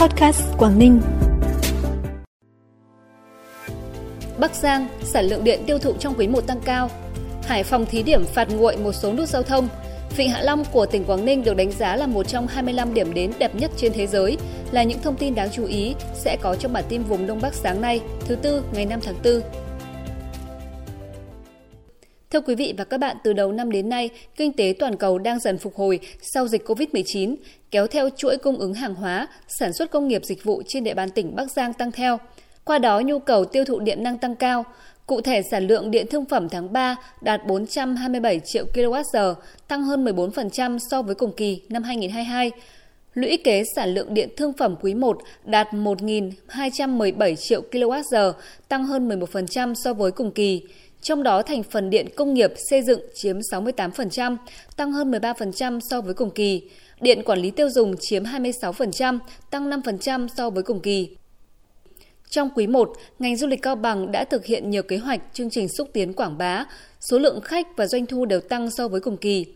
Podcast Quảng Ninh. Bắc Giang, sản lượng điện tiêu thụ trong quý 1 tăng cao. Hải Phòng thí điểm phạt nguội một số nút giao thông. Vịnh Hạ Long của tỉnh Quảng Ninh được đánh giá là một trong 25 điểm đến đẹp nhất trên thế giới, là những thông tin đáng chú ý sẽ có trong bản tin vùng Đông Bắc sáng nay, thứ tư ngày 5 tháng 4. Thưa quý vị và các bạn, từ đầu năm đến nay, kinh tế toàn cầu đang dần phục hồi sau dịch COVID-19, kéo theo chuỗi cung ứng hàng hóa, sản xuất công nghiệp dịch vụ trên địa bàn tỉnh Bắc Giang tăng theo. Qua đó, nhu cầu tiêu thụ điện năng tăng cao. Cụ thể, sản lượng điện thương phẩm tháng 3 đạt 427 triệu kWh, tăng hơn 14% so với cùng kỳ năm 2022. Lũy kế sản lượng điện thương phẩm quý 1 đạt 1.217 triệu kWh, tăng hơn 11% so với cùng kỳ. Trong đó thành phần điện công nghiệp xây dựng chiếm 68%, tăng hơn 13% so với cùng kỳ. Điện quản lý tiêu dùng chiếm 26%, tăng 5% so với cùng kỳ. Trong quý 1, ngành du lịch Cao Bằng đã thực hiện nhiều kế hoạch, chương trình xúc tiến quảng bá, số lượng khách và doanh thu đều tăng so với cùng kỳ.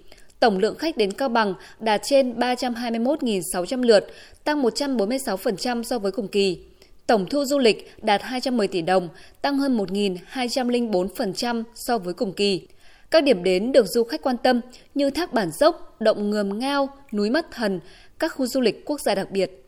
Tổng lượng khách đến Cao Bằng đạt trên 321.600 lượt, tăng 146% so với cùng kỳ. Tổng thu du lịch đạt 210 tỷ đồng, tăng hơn 1.204% so với cùng kỳ. Các điểm đến được du khách quan tâm như Thác Bản Dốc, Động Ngườm Ngao, Núi mắt Thần, các khu du lịch quốc gia đặc biệt.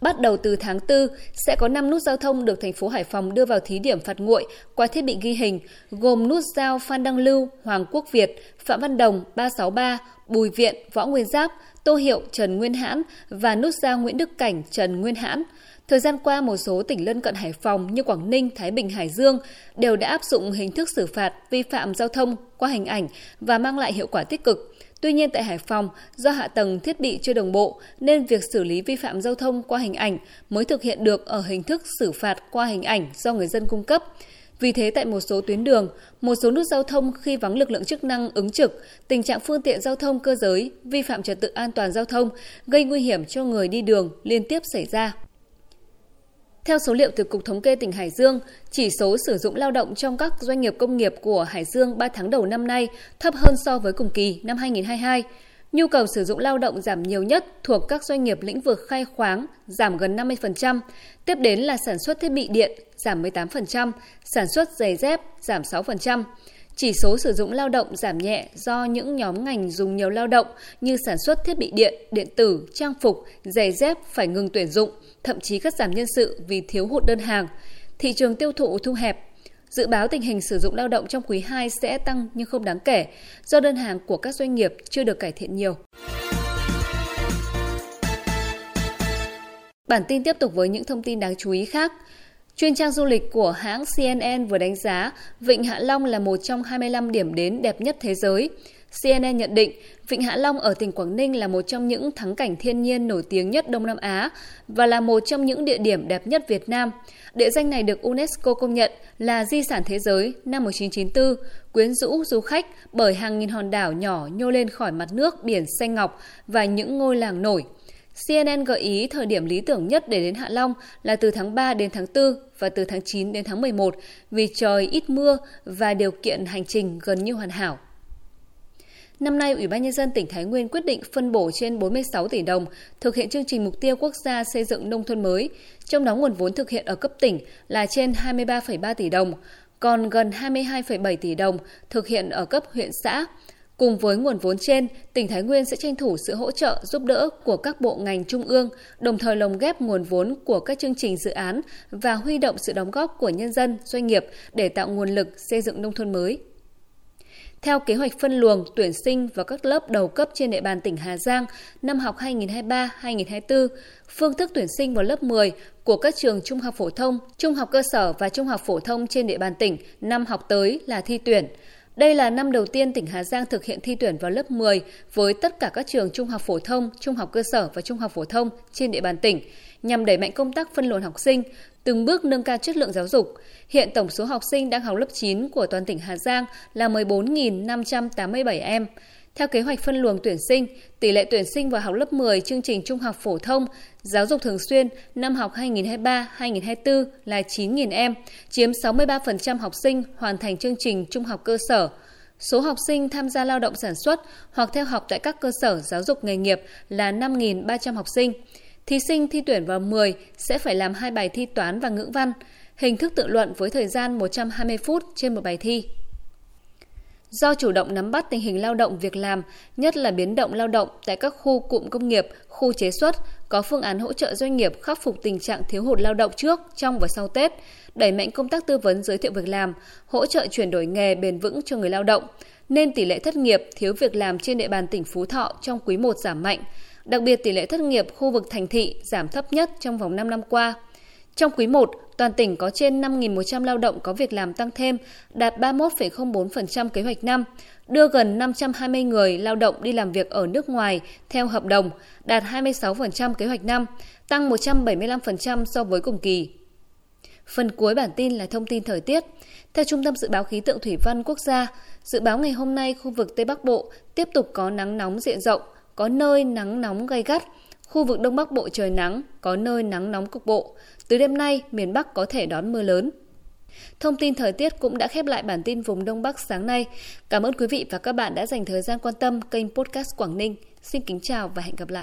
Bắt đầu từ tháng 4, sẽ có 5 nút giao thông được thành phố Hải Phòng đưa vào thí điểm phạt nguội qua thiết bị ghi hình, gồm nút giao Phan Đăng Lưu, Hoàng Quốc Việt, Phạm Văn Đồng, 363, Bùi Viện, Võ Nguyên Giáp, Tô Hiệu, Trần Nguyên Hãn và nút giao Nguyễn Đức Cảnh, Trần Nguyên Hãn. Thời gian qua, một số tỉnh lân cận Hải Phòng như Quảng Ninh, Thái Bình, Hải Dương đều đã áp dụng hình thức xử phạt vi phạm giao thông qua hình ảnh và mang lại hiệu quả tích cực. Tuy nhiên tại Hải Phòng, do hạ tầng thiết bị chưa đồng bộ nên việc xử lý vi phạm giao thông qua hình ảnh mới thực hiện được ở hình thức xử phạt qua hình ảnh do người dân cung cấp. Vì thế tại một số tuyến đường, một số nút giao thông khi vắng lực lượng chức năng ứng trực, tình trạng phương tiện giao thông cơ giới, vi phạm trật tự an toàn giao thông, gây nguy hiểm cho người đi đường liên tiếp xảy ra. Theo số liệu từ Cục Thống kê tỉnh Hải Dương, chỉ số sử dụng lao động trong các doanh nghiệp công nghiệp của Hải Dương 3 tháng đầu năm nay thấp hơn so với cùng kỳ năm 2022. Nhu cầu sử dụng lao động giảm nhiều nhất thuộc các doanh nghiệp lĩnh vực khai khoáng, giảm gần 50%, tiếp đến là sản xuất thiết bị điện, giảm 18%, sản xuất giày dép, giảm 6%. Chỉ số sử dụng lao động giảm nhẹ do những nhóm ngành dùng nhiều lao động như sản xuất thiết bị điện, điện tử, trang phục, giày dép phải ngừng tuyển dụng, thậm chí cắt giảm nhân sự vì thiếu hụt đơn hàng. Thị trường tiêu thụ thu hẹp. Dự báo tình hình sử dụng lao động trong quý 2 sẽ tăng nhưng không đáng kể do đơn hàng của các doanh nghiệp chưa được cải thiện nhiều. Bản tin tiếp tục với những thông tin đáng chú ý khác. Chuyên trang du lịch của hãng CNN vừa đánh giá Vịnh Hạ Long là một trong 25 điểm đến đẹp nhất thế giới. CNN nhận định Vịnh Hạ Long ở tỉnh Quảng Ninh là một trong những thắng cảnh thiên nhiên nổi tiếng nhất Đông Nam Á và là một trong những địa điểm đẹp nhất Việt Nam. Địa danh này được UNESCO công nhận là di sản thế giới năm 1994, quyến rũ du khách bởi hàng nghìn hòn đảo nhỏ nhô lên khỏi mặt nước biển xanh ngọc và những ngôi làng nổi. CNN gợi ý thời điểm lý tưởng nhất để đến Hạ Long là từ tháng 3 đến tháng 4 và từ tháng 9 đến tháng 11 vì trời ít mưa và điều kiện hành trình gần như hoàn hảo. Năm nay, Ủy ban Nhân dân tỉnh Thái Nguyên quyết định phân bổ trên 46 tỷ đồng thực hiện chương trình mục tiêu quốc gia xây dựng nông thôn mới, trong đó nguồn vốn thực hiện ở cấp tỉnh là trên 23,3 tỷ đồng, còn gần 22,7 tỷ đồng thực hiện ở cấp huyện xã. Cùng với nguồn vốn trên, tỉnh Thái Nguyên sẽ tranh thủ sự hỗ trợ giúp đỡ của các bộ ngành trung ương, đồng thời lồng ghép nguồn vốn của các chương trình dự án và huy động sự đóng góp của nhân dân, doanh nghiệp để tạo nguồn lực xây dựng nông thôn mới. Theo kế hoạch phân luồng tuyển sinh vào các lớp đầu cấp trên địa bàn tỉnh Hà Giang năm học 2023-2024, phương thức tuyển sinh vào lớp 10 của các trường trung học phổ thông, trung học cơ sở và trung học phổ thông trên địa bàn tỉnh năm học tới là thi tuyển. Đây là năm đầu tiên tỉnh Hà Giang thực hiện thi tuyển vào lớp 10 với tất cả các trường trung học phổ thông, trung học cơ sở và trung học phổ thông trên địa bàn tỉnh nhằm đẩy mạnh công tác phân luồng học sinh, từng bước nâng cao chất lượng giáo dục. Hiện tổng số học sinh đang học lớp 9 của toàn tỉnh Hà Giang là 14.587 em. Theo kế hoạch phân luồng tuyển sinh, tỷ lệ tuyển sinh vào học lớp 10 chương trình trung học phổ thông, giáo dục thường xuyên năm học 2023-2024 là 9.000 em, chiếm 63% học sinh hoàn thành chương trình trung học cơ sở. Số học sinh tham gia lao động sản xuất hoặc theo học tại các cơ sở giáo dục nghề nghiệp là 5.300 học sinh. Thí sinh thi tuyển vào 10 sẽ phải làm hai bài thi toán và ngữ văn, hình thức tự luận với thời gian 120 phút trên một bài thi. Do chủ động nắm bắt tình hình lao động việc làm, nhất là biến động lao động tại các khu cụm công nghiệp, khu chế xuất, có phương án hỗ trợ doanh nghiệp khắc phục tình trạng thiếu hụt lao động trước, trong và sau Tết, đẩy mạnh công tác tư vấn giới thiệu việc làm, hỗ trợ chuyển đổi nghề bền vững cho người lao động, nên tỷ lệ thất nghiệp, thiếu việc làm trên địa bàn tỉnh Phú Thọ trong quý 1 giảm mạnh. Đặc biệt tỷ lệ thất nghiệp khu vực thành thị giảm thấp nhất trong vòng 5 năm qua. Trong quý 1, toàn tỉnh có trên 5.100 lao động có việc làm tăng thêm, đạt 31,04% kế hoạch năm, đưa gần 520 người lao động đi làm việc ở nước ngoài theo hợp đồng, đạt 26% kế hoạch năm, tăng 175% so với cùng kỳ. Phần cuối bản tin là thông tin thời tiết. Theo Trung tâm Dự báo Khí tượng Thủy văn Quốc gia, dự báo ngày hôm nay khu vực Tây Bắc Bộ tiếp tục có nắng nóng diện rộng, có nơi nắng nóng gay gắt. Khu vực Đông Bắc Bộ trời nắng, có nơi nắng nóng cục bộ. Từ đêm nay, miền Bắc có thể đón mưa lớn. Thông tin thời tiết cũng đã khép lại bản tin vùng Đông Bắc sáng nay. Cảm ơn quý vị và các bạn đã dành thời gian quan tâm kênh podcast Quảng Ninh. Xin kính chào và hẹn gặp lại.